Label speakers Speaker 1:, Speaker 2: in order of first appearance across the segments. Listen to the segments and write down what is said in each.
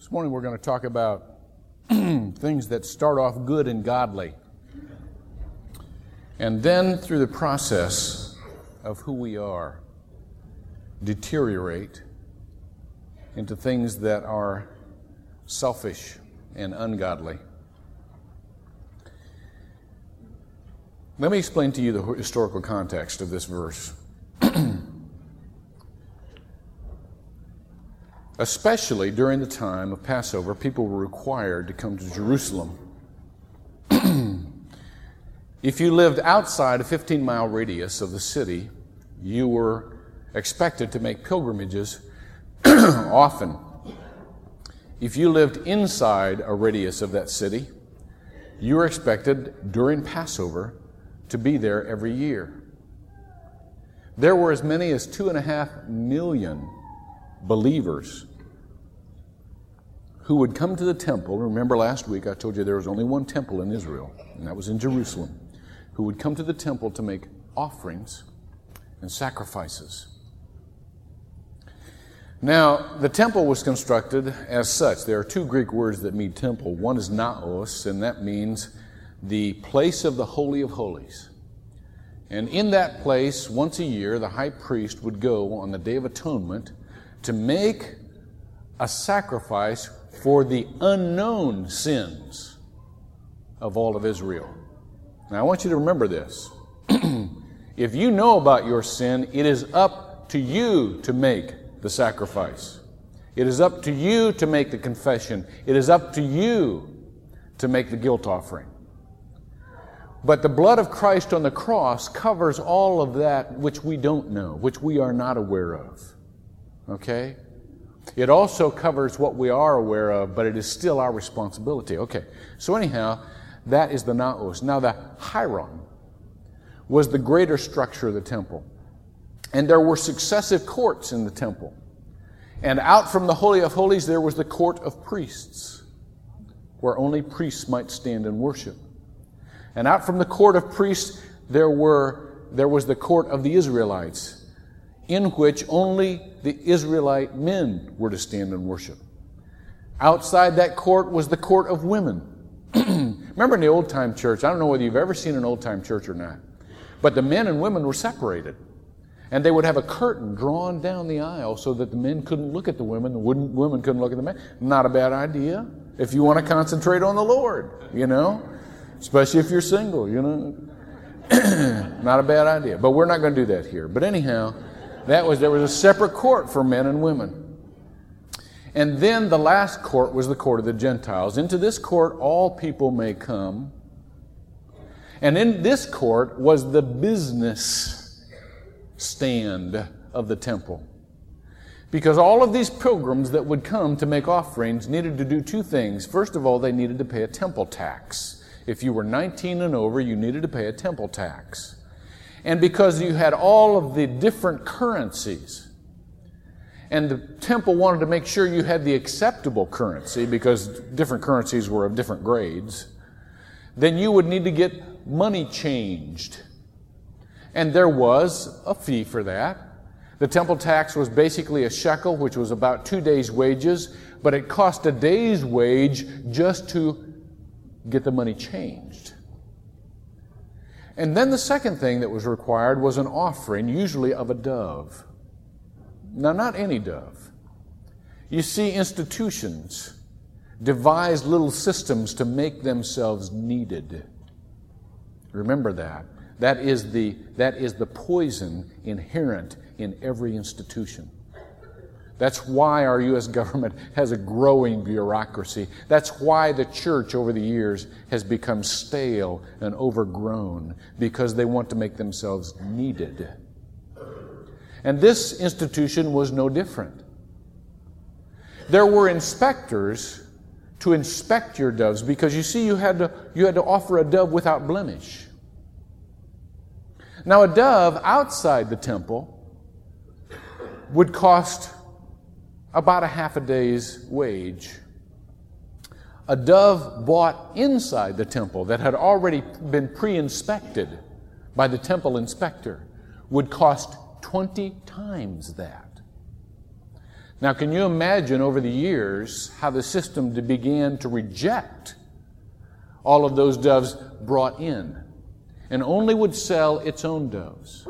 Speaker 1: This morning we're going to talk about things that start off good and godly. And then through the process of who we are, deteriorate into things that are selfish and ungodly. Let me explain to you the historical context of this verse. Especially during the time of Passover, people were required to come to Jerusalem. if you lived outside a 15 mile radius of the city, you were expected to make pilgrimages often. If you lived inside a radius of that city, you were expected during Passover to be there every year. There were as many as two and a half million believers who would come to the temple. Remember last week I told you there was only one temple in Israel, and that was in Jerusalem. Who would come to the temple to make offerings and sacrifices. Now, the temple was constructed as such. There are two Greek words that mean temple. One is naos, and that means the place of the Holy of Holies. And in that place, once a year, the high priest would go on the Day of Atonement to make a sacrifice for the unknown sins of all of Israel. Now, I want you to remember this. if you know about your sin, it is up to you to make the sacrifice. It is up to you to make the confession. It is up to you to make the guilt offering. But the blood of Christ on the cross covers all of that which we don't know, which we are not aware of. Okay? It also covers what we are aware of, but it is still our responsibility. Okay. So, anyhow, that is the naos. Now, the hieron was the greater structure of the temple. And there were successive courts in the temple. And out from the Holy of Holies, there was the court of priests, where only priests might stand and worship. And out from the court of priests, there, were, there was the court of the Israelites, in which only the Israelite men were to stand and worship. Outside that court was the court of women. Remember in the old time church, I don't know whether you've ever seen an old time church or not, but the men and women were separated. And they would have a curtain drawn down the aisle so that the men couldn't look at the women, the women couldn't look at the men. Not a bad idea if you want to concentrate on the Lord, you know, especially if you're single, you know. not a bad idea. But we're not going to do that here. But anyhow, that was there was a separate court for men and women. And then the last court was the court of the Gentiles. Into this court all people may come. And in this court was the business stand of the temple. Because all of these pilgrims that would come to make offerings needed to do two things. First of all, they needed to pay a temple tax. If you were 19 and over, you needed to pay a temple tax. And because you had all of the different currencies, and the temple wanted to make sure you had the acceptable currency because different currencies were of different grades, then you would need to get money changed. And there was a fee for that. The temple tax was basically a shekel, which was about two days' wages, but it cost a day's wage just to get the money changed. And then the second thing that was required was an offering, usually of a dove. Now, not any dove. You see, institutions devise little systems to make themselves needed. Remember that. That is the, that is the poison inherent in every institution. That's why our U.S. government has a growing bureaucracy. That's why the church over the years has become stale and overgrown because they want to make themselves needed. And this institution was no different. There were inspectors to inspect your doves because you see, you had to, you had to offer a dove without blemish. Now, a dove outside the temple would cost about a half a day's wage. A dove bought inside the temple that had already been pre inspected by the temple inspector would cost 20 times that. Now, can you imagine over the years how the system began to reject all of those doves brought in and only would sell its own doves?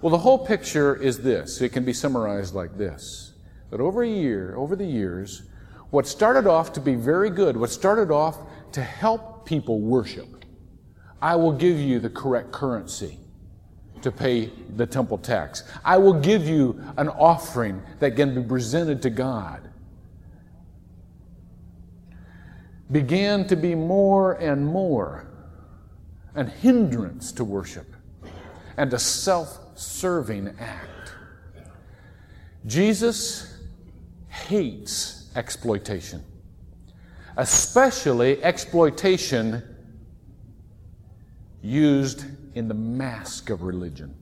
Speaker 1: Well, the whole picture is this. It can be summarized like this that over a year, over the years, what started off to be very good, what started off to help people worship, I will give you the correct currency to pay the temple tax. I will give you an offering that can be presented to God. Began to be more and more an hindrance to worship and a self serving act. Jesus hates exploitation, especially exploitation used in the mask of religion.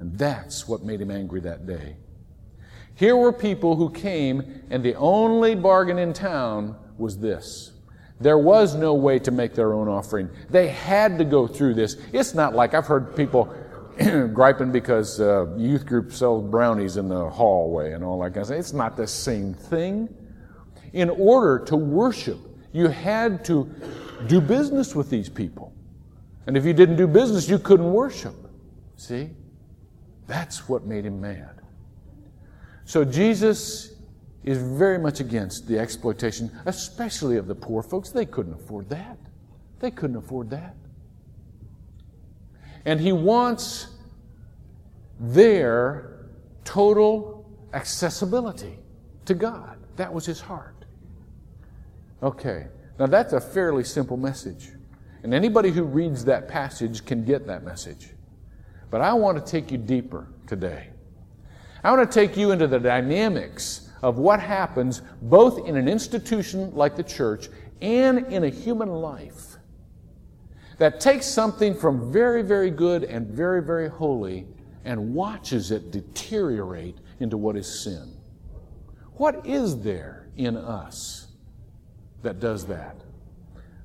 Speaker 1: And that's what made him angry that day. Here were people who came, and the only bargain in town was this. There was no way to make their own offering. They had to go through this. It's not like I've heard people griping because uh, youth group sells brownies in the hallway and all that kind of stuff. It's not the same thing. In order to worship, you had to do business with these people. And if you didn't do business, you couldn't worship. See? That's what made him mad. So Jesus is very much against the exploitation, especially of the poor folks. They couldn't afford that. They couldn't afford that. And he wants their total accessibility to God. That was his heart. Okay, now that's a fairly simple message. And anybody who reads that passage can get that message. But I want to take you deeper today. I want to take you into the dynamics of what happens both in an institution like the church and in a human life that takes something from very, very good and very, very holy and watches it deteriorate into what is sin. What is there in us that does that?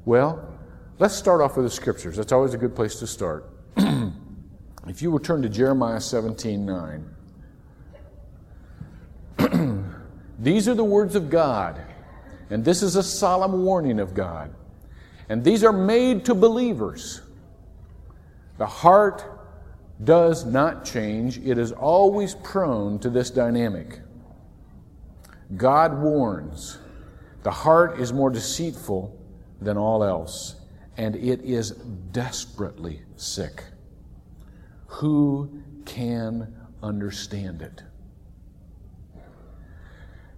Speaker 1: Well, Let's start off with the scriptures. That's always a good place to start. if you return to Jeremiah 17 9, these are the words of God, and this is a solemn warning of God. And these are made to believers. The heart does not change, it is always prone to this dynamic. God warns the heart is more deceitful than all else and it is desperately sick. Who can understand it?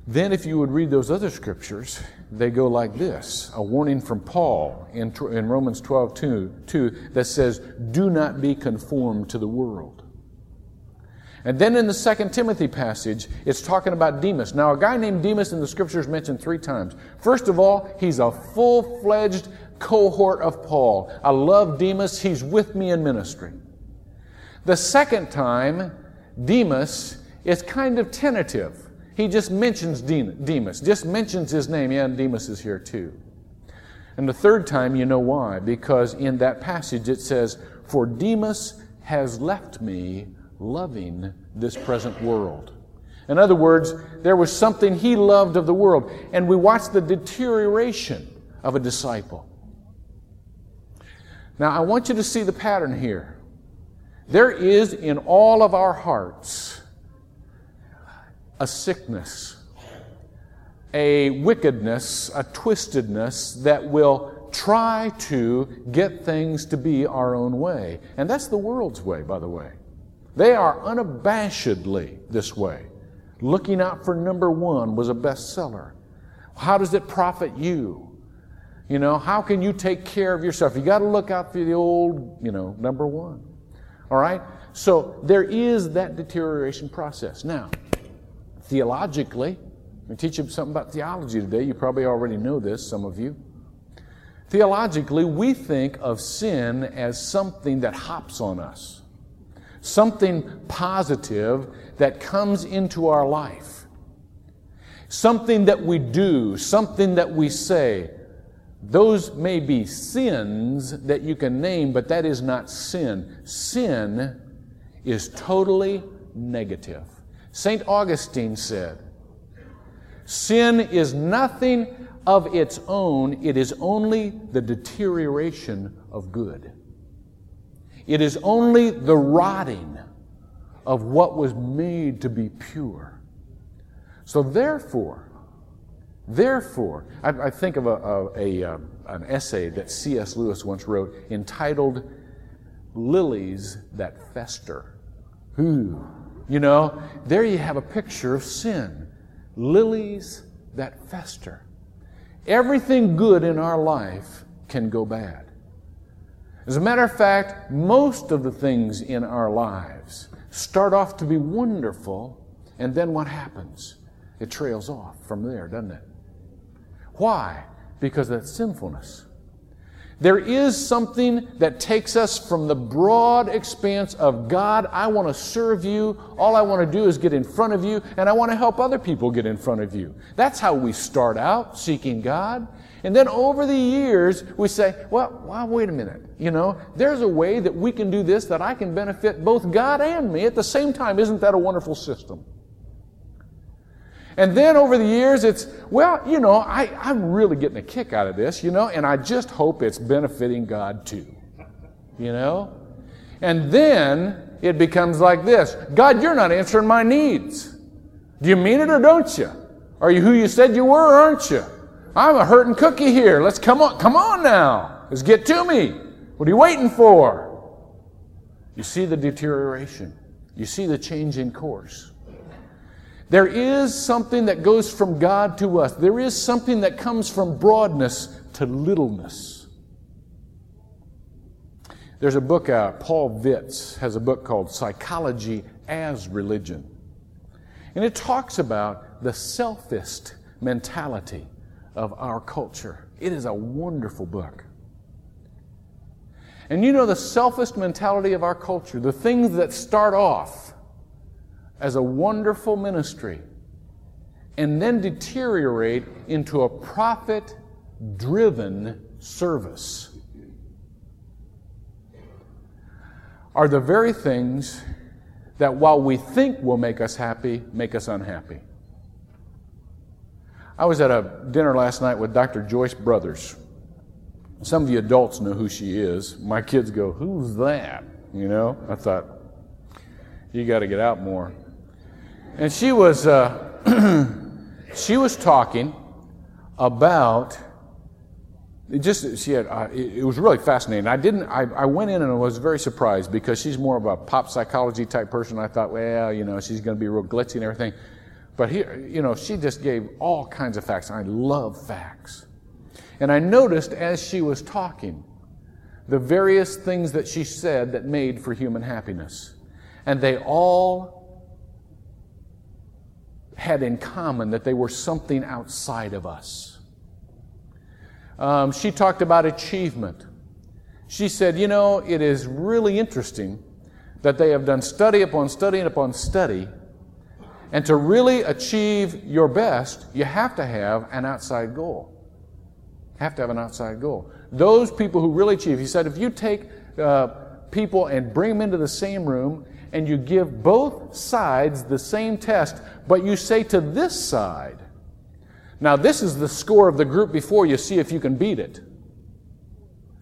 Speaker 1: Then, if you would read those other scriptures, they go like this a warning from Paul in, in Romans 12 2, 2 that says, Do not be conformed to the world. And then in the Second Timothy passage, it's talking about Demas. Now, a guy named Demas in the scriptures mentioned three times. First of all, he's a full fledged cohort of Paul. I love Demas. He's with me in ministry. The second time, Demas is kind of tentative. He just mentions Demas, just mentions his name. Yeah, Demas is here too. And the third time, you know why? Because in that passage it says, For Demas has left me loving this present world. In other words, there was something he loved of the world. And we watch the deterioration of a disciple. Now, I want you to see the pattern here. There is in all of our hearts a sickness, a wickedness, a twistedness that will try to get things to be our own way. And that's the world's way, by the way. They are unabashedly this way. Looking out for number one was a bestseller. How does it profit you? You know, how can you take care of yourself? You got to look out for the old, you know, number one. All right? So there is that deterioration process. Now, theologically, let me teach you something about theology today. You probably already know this, some of you. Theologically, we think of sin as something that hops on us, something positive that comes into our life, something that we do, something that we say, those may be sins that you can name, but that is not sin. Sin is totally negative. St. Augustine said, Sin is nothing of its own, it is only the deterioration of good. It is only the rotting of what was made to be pure. So, therefore, therefore, I, I think of a, a, a, uh, an essay that C.S. Lewis once wrote entitled Lilies That Fester. Ooh, you know, there you have a picture of sin. Lilies that fester. Everything good in our life can go bad. As a matter of fact, most of the things in our lives start off to be wonderful, and then what happens? It trails off from there, doesn't it? Why? Because of that sinfulness. There is something that takes us from the broad expanse of God, I want to serve you. All I want to do is get in front of you, and I want to help other people get in front of you. That's how we start out seeking God. And then over the years, we say, well, well, wait a minute. You know, there's a way that we can do this that I can benefit both God and me at the same time. Isn't that a wonderful system? And then over the years, it's, well, you know, I, I'm really getting a kick out of this, you know, and I just hope it's benefiting God too, you know? And then it becomes like this God, you're not answering my needs. Do you mean it or don't you? Are you who you said you were, aren't you? I'm a hurting cookie here. Let's come on, come on now. Let's get to me. What are you waiting for? You see the deterioration. You see the change in course. There is something that goes from God to us. There is something that comes from broadness to littleness. There's a book out, Paul Vitz has a book called Psychology as Religion. And it talks about the selfist mentality of our culture. It is a wonderful book. And you know the selfist mentality of our culture, the things that start off as a wonderful ministry and then deteriorate into a profit driven service are the very things that while we think will make us happy, make us unhappy. I was at a dinner last night with Dr. Joyce Brothers. Some of the adults know who she is. My kids go, Who's that? You know, I thought, You got to get out more. And she was, uh, she was talking about it just she had uh, it, was really fascinating. I didn't I, I went in and I was very surprised because she's more of a pop psychology type person. I thought well you know she's going to be real glitzy and everything. But here you know she just gave all kinds of facts. I love facts. And i noticed as she was talking the various things that she said that made for human happiness. And they all had in common that they were something outside of us. Um, she talked about achievement. She said, You know, it is really interesting that they have done study upon study and upon study. And to really achieve your best, you have to have an outside goal. Have to have an outside goal. Those people who really achieve, he said, if you take uh, people and bring them into the same room and you give both sides the same test, but you say to this side, now this is the score of the group before you see if you can beat it.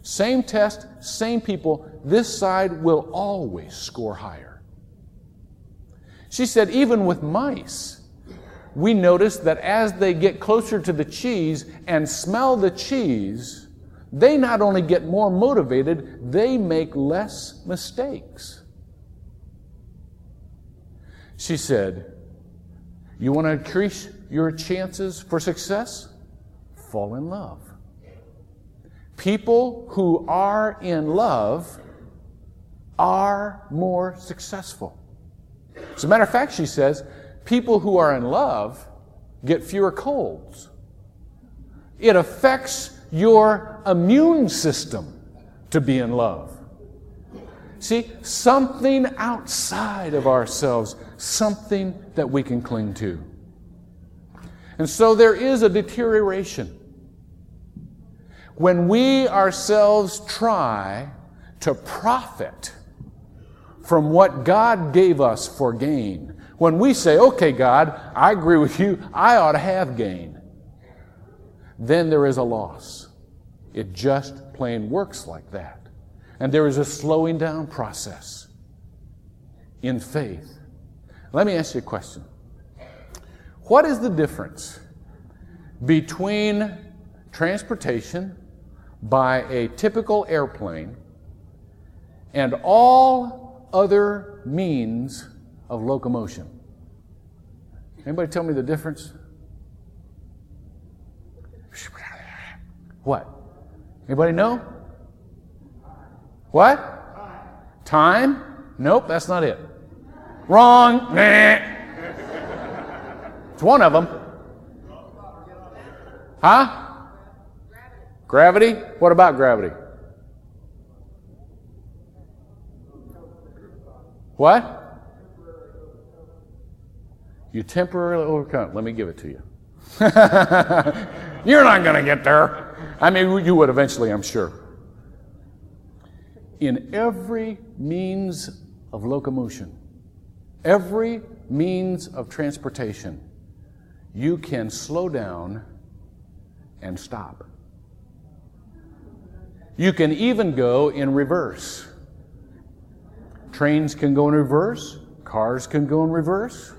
Speaker 1: Same test, same people, this side will always score higher. She said, even with mice, we notice that as they get closer to the cheese and smell the cheese, they not only get more motivated, they make less mistakes. She said, You want to increase your chances for success? Fall in love. People who are in love are more successful. As a matter of fact, she says, people who are in love get fewer colds. It affects your immune system to be in love. See, something outside of ourselves, something that we can cling to. And so there is a deterioration. When we ourselves try to profit from what God gave us for gain. When we say, okay, God, I agree with you, I ought to have gain, then there is a loss. It just plain works like that. And there is a slowing down process in faith. Let me ask you a question. What is the difference between transportation by a typical airplane and all other means of locomotion? Anybody tell me the difference? What? Anybody know? What? Time? Nope, that's not it. Wrong. It's one of them. Huh? Gravity? What about gravity? What? You temporarily overcome. Let me give it to you. You're not going to get there. I mean, you would eventually, I'm sure. In every means of locomotion, every means of transportation, you can slow down and stop. You can even go in reverse. Trains can go in reverse, cars can go in reverse,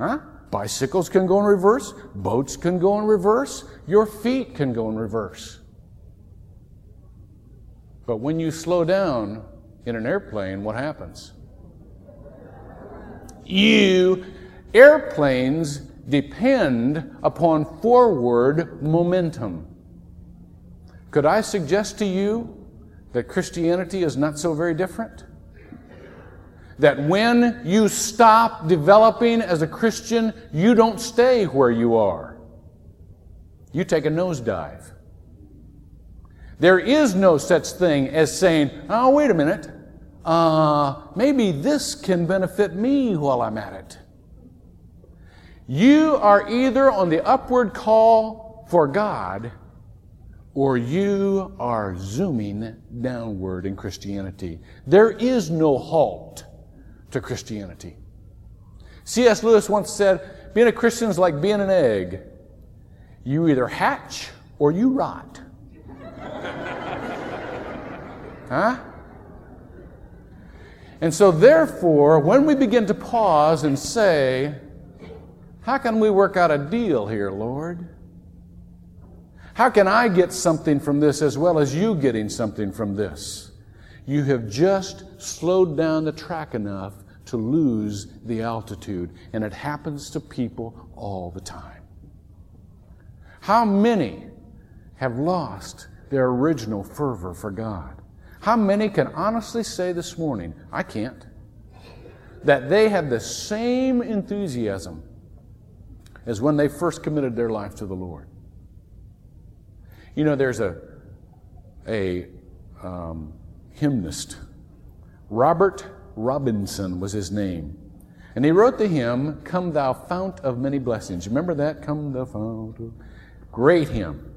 Speaker 1: Huh? Bicycles can go in reverse, boats can go in reverse, your feet can go in reverse. But when you slow down in an airplane, what happens? You, airplanes depend upon forward momentum. Could I suggest to you that Christianity is not so very different? that when you stop developing as a Christian, you don't stay where you are. You take a nosedive. There is no such thing as saying, oh, wait a minute, uh, maybe this can benefit me while I'm at it. You are either on the upward call for God or you are zooming downward in Christianity. There is no halt to Christianity. C.S. Lewis once said, being a Christian is like being an egg. You either hatch or you rot. Huh? And so, therefore, when we begin to pause and say, How can we work out a deal here, Lord? How can I get something from this as well as you getting something from this? You have just slowed down the track enough to lose the altitude, and it happens to people all the time. How many have lost their original fervor for God? How many can honestly say this morning, I can't, that they had the same enthusiasm as when they first committed their life to the Lord? You know, there's a, a um, hymnist, Robert Robinson was his name. And he wrote the hymn, Come Thou Fount of Many Blessings. Remember that? Come Thou Fount of... Great hymn.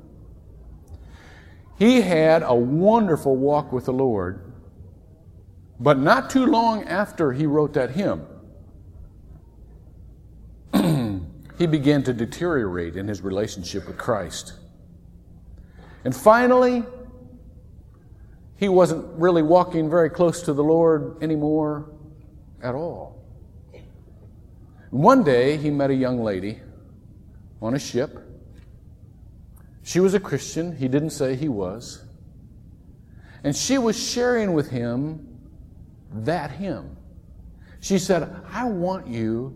Speaker 1: He had a wonderful walk with the Lord, but not too long after he wrote that hymn, he began to deteriorate in his relationship with Christ. And finally, he wasn't really walking very close to the Lord anymore at all. One day, he met a young lady on a ship. She was a Christian. He didn't say he was. And she was sharing with him that hymn. She said, I want you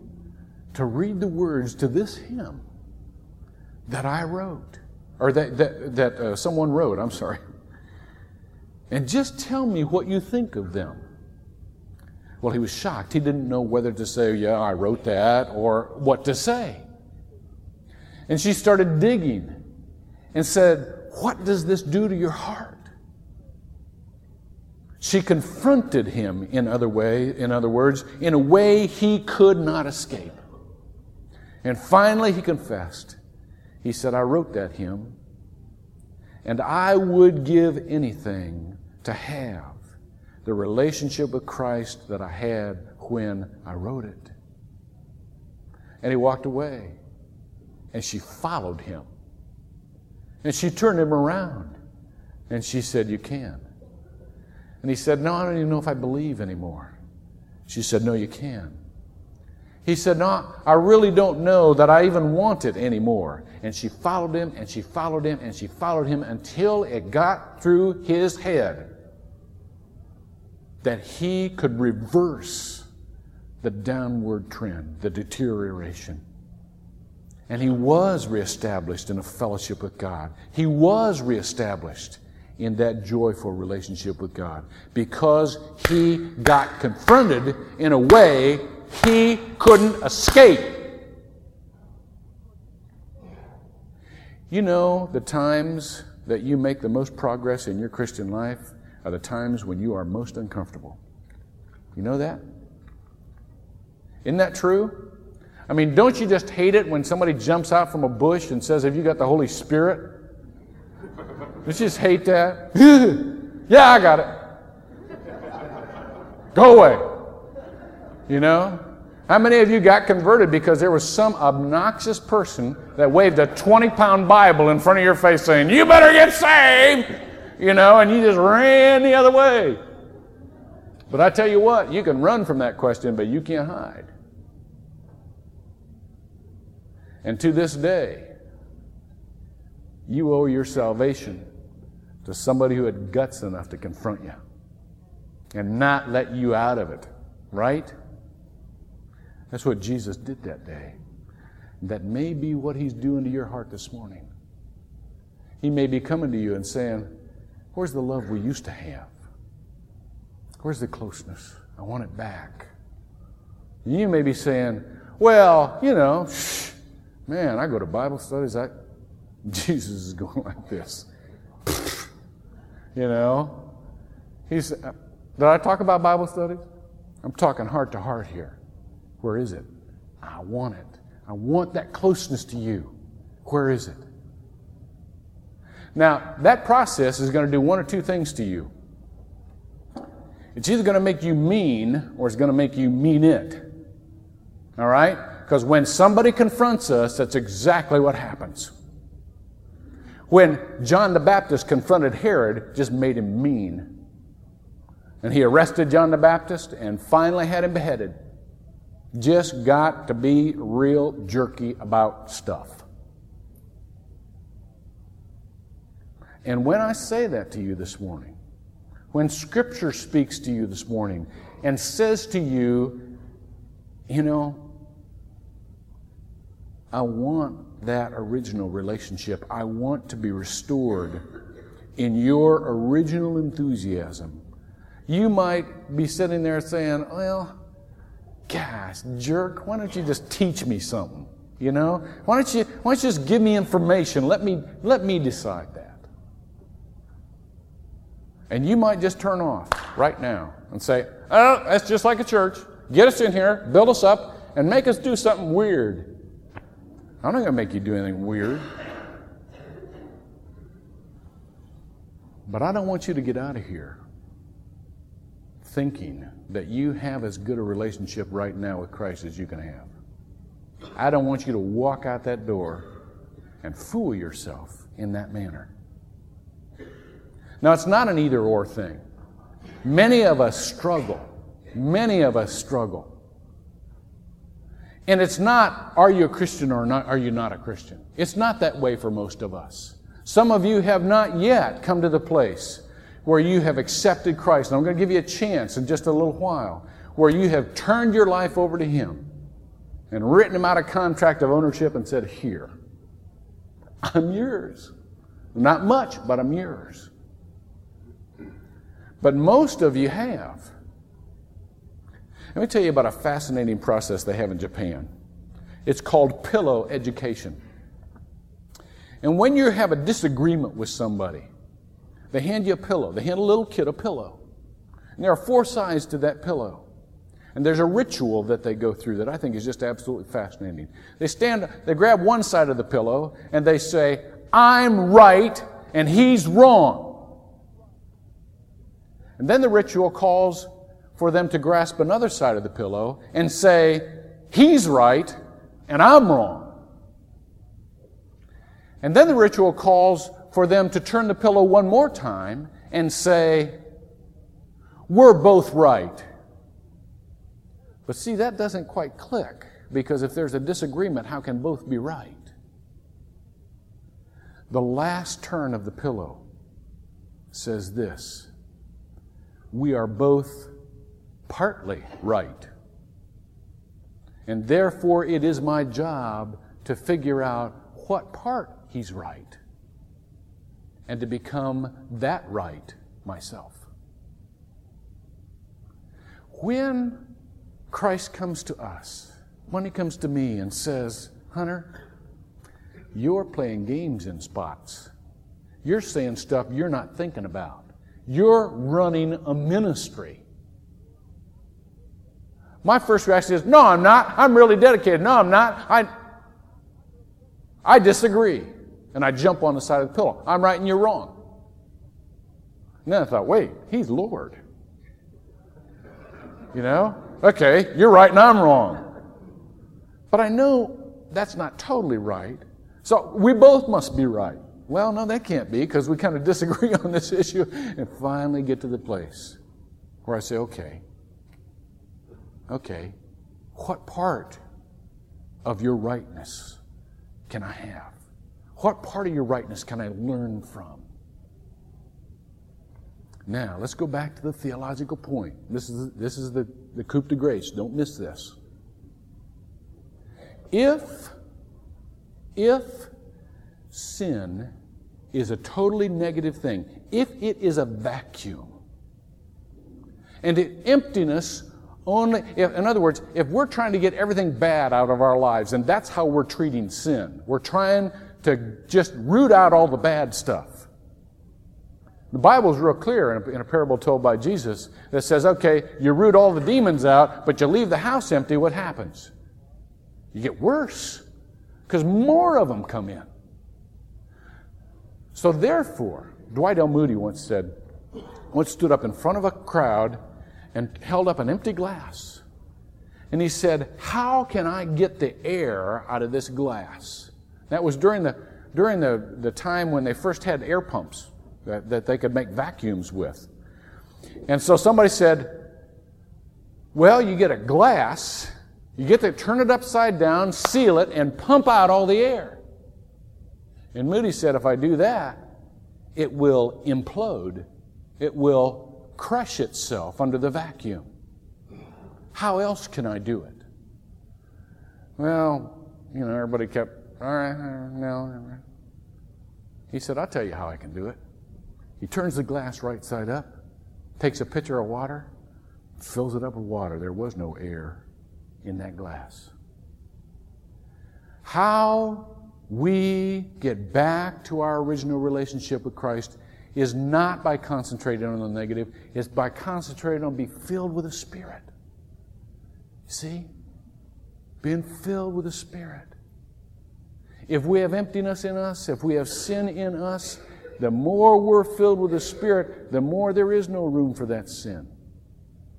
Speaker 1: to read the words to this hymn that I wrote, or that, that, that uh, someone wrote, I'm sorry and just tell me what you think of them. Well, he was shocked. He didn't know whether to say, Yeah, I wrote that, or what to say. And she started digging and said, What does this do to your heart? She confronted him in other way, in other words, in a way he could not escape. And finally he confessed. He said, I wrote that hymn, and I would give anything to have the relationship with Christ that I had when I wrote it. And he walked away. And she followed him. And she turned him around. And she said, You can. And he said, No, I don't even know if I believe anymore. She said, No, you can. He said, No, I really don't know that I even want it anymore. And she followed him and she followed him and she followed him until it got through his head that he could reverse the downward trend, the deterioration. And he was reestablished in a fellowship with God. He was reestablished in that joyful relationship with God because he got confronted in a way he couldn't escape. You know, the times that you make the most progress in your Christian life are the times when you are most uncomfortable. You know that? Isn't that true? I mean, don't you just hate it when somebody jumps out from a bush and says, Have you got the Holy Spirit? Don't you just hate that? yeah, I got it. Go away. You know? How many of you got converted because there was some obnoxious person that waved a 20 pound Bible in front of your face saying, You better get saved? You know, and you just ran the other way. But I tell you what, you can run from that question, but you can't hide. And to this day, you owe your salvation to somebody who had guts enough to confront you and not let you out of it, right? That's what Jesus did that day. That may be what he's doing to your heart this morning. He may be coming to you and saying, Where's the love we used to have? Where's the closeness? I want it back. You may be saying, Well, you know, shh, man, I go to Bible studies. I, Jesus is going like this. you know? He's, did I talk about Bible studies? I'm talking heart to heart here. Where is it? I want it. I want that closeness to you. Where is it? Now, that process is going to do one or two things to you. It's either going to make you mean or it's going to make you mean it. All right? Because when somebody confronts us, that's exactly what happens. When John the Baptist confronted Herod, just made him mean. And he arrested John the Baptist and finally had him beheaded just got to be real jerky about stuff. And when I say that to you this morning, when Scripture speaks to you this morning and says to you, you know, I want that original relationship. I want to be restored in your original enthusiasm. You might be sitting there saying, well, gosh, jerk, why don't you just teach me something? You know? Why don't you, why don't you just give me information? Let me, let me decide that. And you might just turn off right now and say, oh, that's just like a church. Get us in here, build us up, and make us do something weird. I'm not going to make you do anything weird. But I don't want you to get out of here thinking that you have as good a relationship right now with Christ as you can have. I don't want you to walk out that door and fool yourself in that manner. Now, it's not an either or thing. Many of us struggle. Many of us struggle. And it's not, are you a Christian or not, are you not a Christian? It's not that way for most of us. Some of you have not yet come to the place where you have accepted Christ. And I'm going to give you a chance in just a little while where you have turned your life over to Him and written Him out a contract of ownership and said, Here, I'm yours. Not much, but I'm yours. But most of you have. Let me tell you about a fascinating process they have in Japan. It's called pillow education. And when you have a disagreement with somebody, they hand you a pillow. They hand a little kid a pillow. And there are four sides to that pillow. And there's a ritual that they go through that I think is just absolutely fascinating. They stand, they grab one side of the pillow and they say, I'm right and he's wrong. And then the ritual calls for them to grasp another side of the pillow and say, He's right and I'm wrong. And then the ritual calls for them to turn the pillow one more time and say, We're both right. But see, that doesn't quite click because if there's a disagreement, how can both be right? The last turn of the pillow says this We are both partly right. And therefore, it is my job to figure out what part he's right and to become that right myself. When Christ comes to us, when he comes to me and says, Hunter, you're playing games in spots. You're saying stuff you're not thinking about. You're running a ministry. My first reaction is, No, I'm not. I'm really dedicated. No, I'm not. I, I disagree. And I jump on the side of the pillow. I'm right and you're wrong. And then I thought, wait, he's Lord. You know? Okay, you're right and I'm wrong. But I know that's not totally right. So we both must be right. Well, no, that can't be because we kind of disagree on this issue and finally get to the place where I say, okay, okay, what part of your rightness can I have? What part of your rightness can I learn from? Now, let's go back to the theological point. This is, this is the, the coup de grace. Don't miss this. If, if sin is a totally negative thing, if it is a vacuum, and the emptiness only, if, in other words, if we're trying to get everything bad out of our lives, and that's how we're treating sin, we're trying to just root out all the bad stuff. The Bible is real clear in a, in a, parable told by Jesus that says, okay, you root all the demons out, but you leave the house empty, what happens? You get worse because more of them come in. So therefore, Dwight L. Moody once said, once stood up in front of a crowd and held up an empty glass. And he said, How can I get the air out of this glass? That was during the, during the, the time when they first had air pumps that, that they could make vacuums with. And so somebody said, Well, you get a glass, you get to turn it upside down, seal it, and pump out all the air. And Moody said, If I do that, it will implode. It will crush itself under the vacuum. How else can I do it? Well, you know, everybody kept, all right, no. He said, I'll tell you how I can do it. He turns the glass right side up, takes a pitcher of water, fills it up with water. There was no air in that glass. How we get back to our original relationship with Christ is not by concentrating on the negative, it's by concentrating on being filled with the Spirit. You see? Being filled with the Spirit. If we have emptiness in us, if we have sin in us, the more we're filled with the Spirit, the more there is no room for that sin.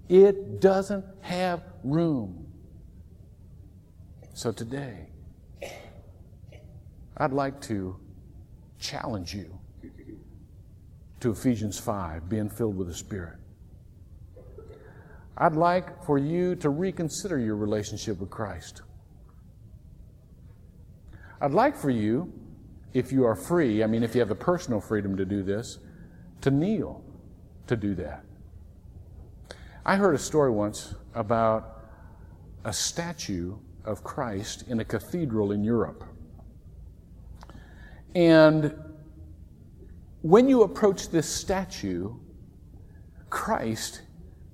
Speaker 1: It doesn't have room. So today, I'd like to challenge you to Ephesians 5, being filled with the Spirit. I'd like for you to reconsider your relationship with Christ. I'd like for you, if you are free, I mean, if you have the personal freedom to do this, to kneel to do that. I heard a story once about a statue of Christ in a cathedral in Europe. And when you approach this statue, Christ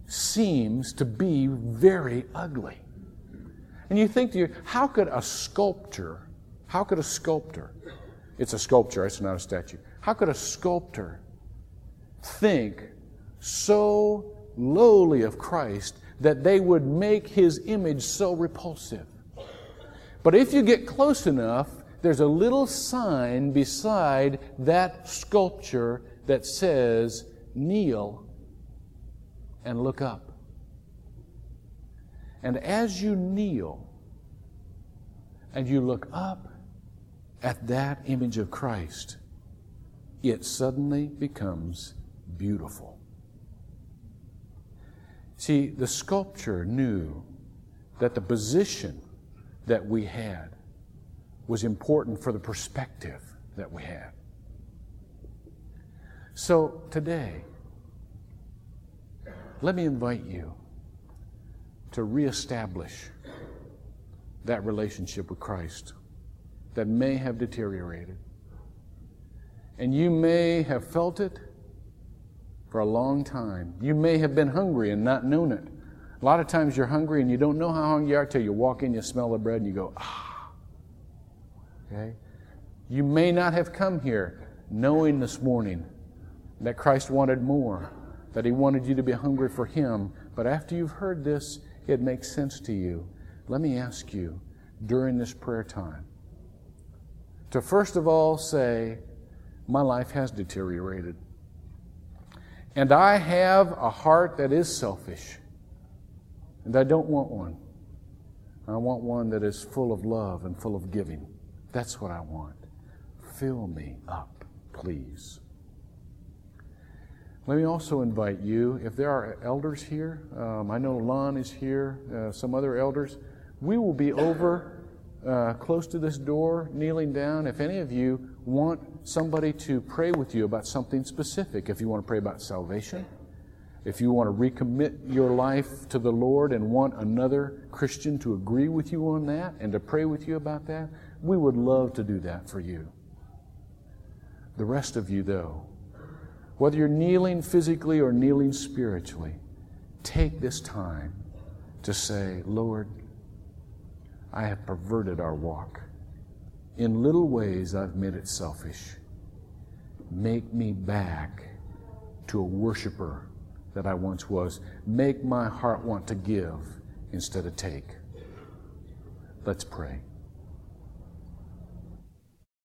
Speaker 1: seems to be very ugly. And you think to you, how could a sculptor, how could a sculptor, it's a sculpture, it's not a statue, how could a sculptor think so lowly of Christ that they would make his image so repulsive? But if you get close enough, there's a little sign beside that sculpture that says, kneel and look up. And as you kneel and you look up at that image of Christ, it suddenly becomes beautiful. See, the sculptor knew that the position that we had was important for the perspective that we had. So today, let me invite you to reestablish that relationship with Christ that may have deteriorated. And you may have felt it for a long time. You may have been hungry and not known it. A lot of times you're hungry and you don't know how hungry you are till you walk in, you smell the bread, and you go, ah. Okay? You may not have come here knowing this morning that Christ wanted more, that He wanted you to be hungry for Him. But after you've heard this, it makes sense to you. Let me ask you during this prayer time to first of all say, My life has deteriorated. And I have a heart that is selfish. And I don't want one. I want one that is full of love and full of giving. That's what I want. Fill me up, please. Let me also invite you, if there are elders here, um, I know Lon is here, uh, some other elders, we will be over uh, close to this door, kneeling down. If any of you want somebody to pray with you about something specific, if you want to pray about salvation, if you want to recommit your life to the Lord and want another Christian to agree with you on that and to pray with you about that, we would love to do that for you. The rest of you, though, whether you're kneeling physically or kneeling spiritually, take this time to say, Lord, I have perverted our walk. In little ways, I've made it selfish. Make me back to a worshiper that I once was. Make my heart want to give instead of take. Let's pray.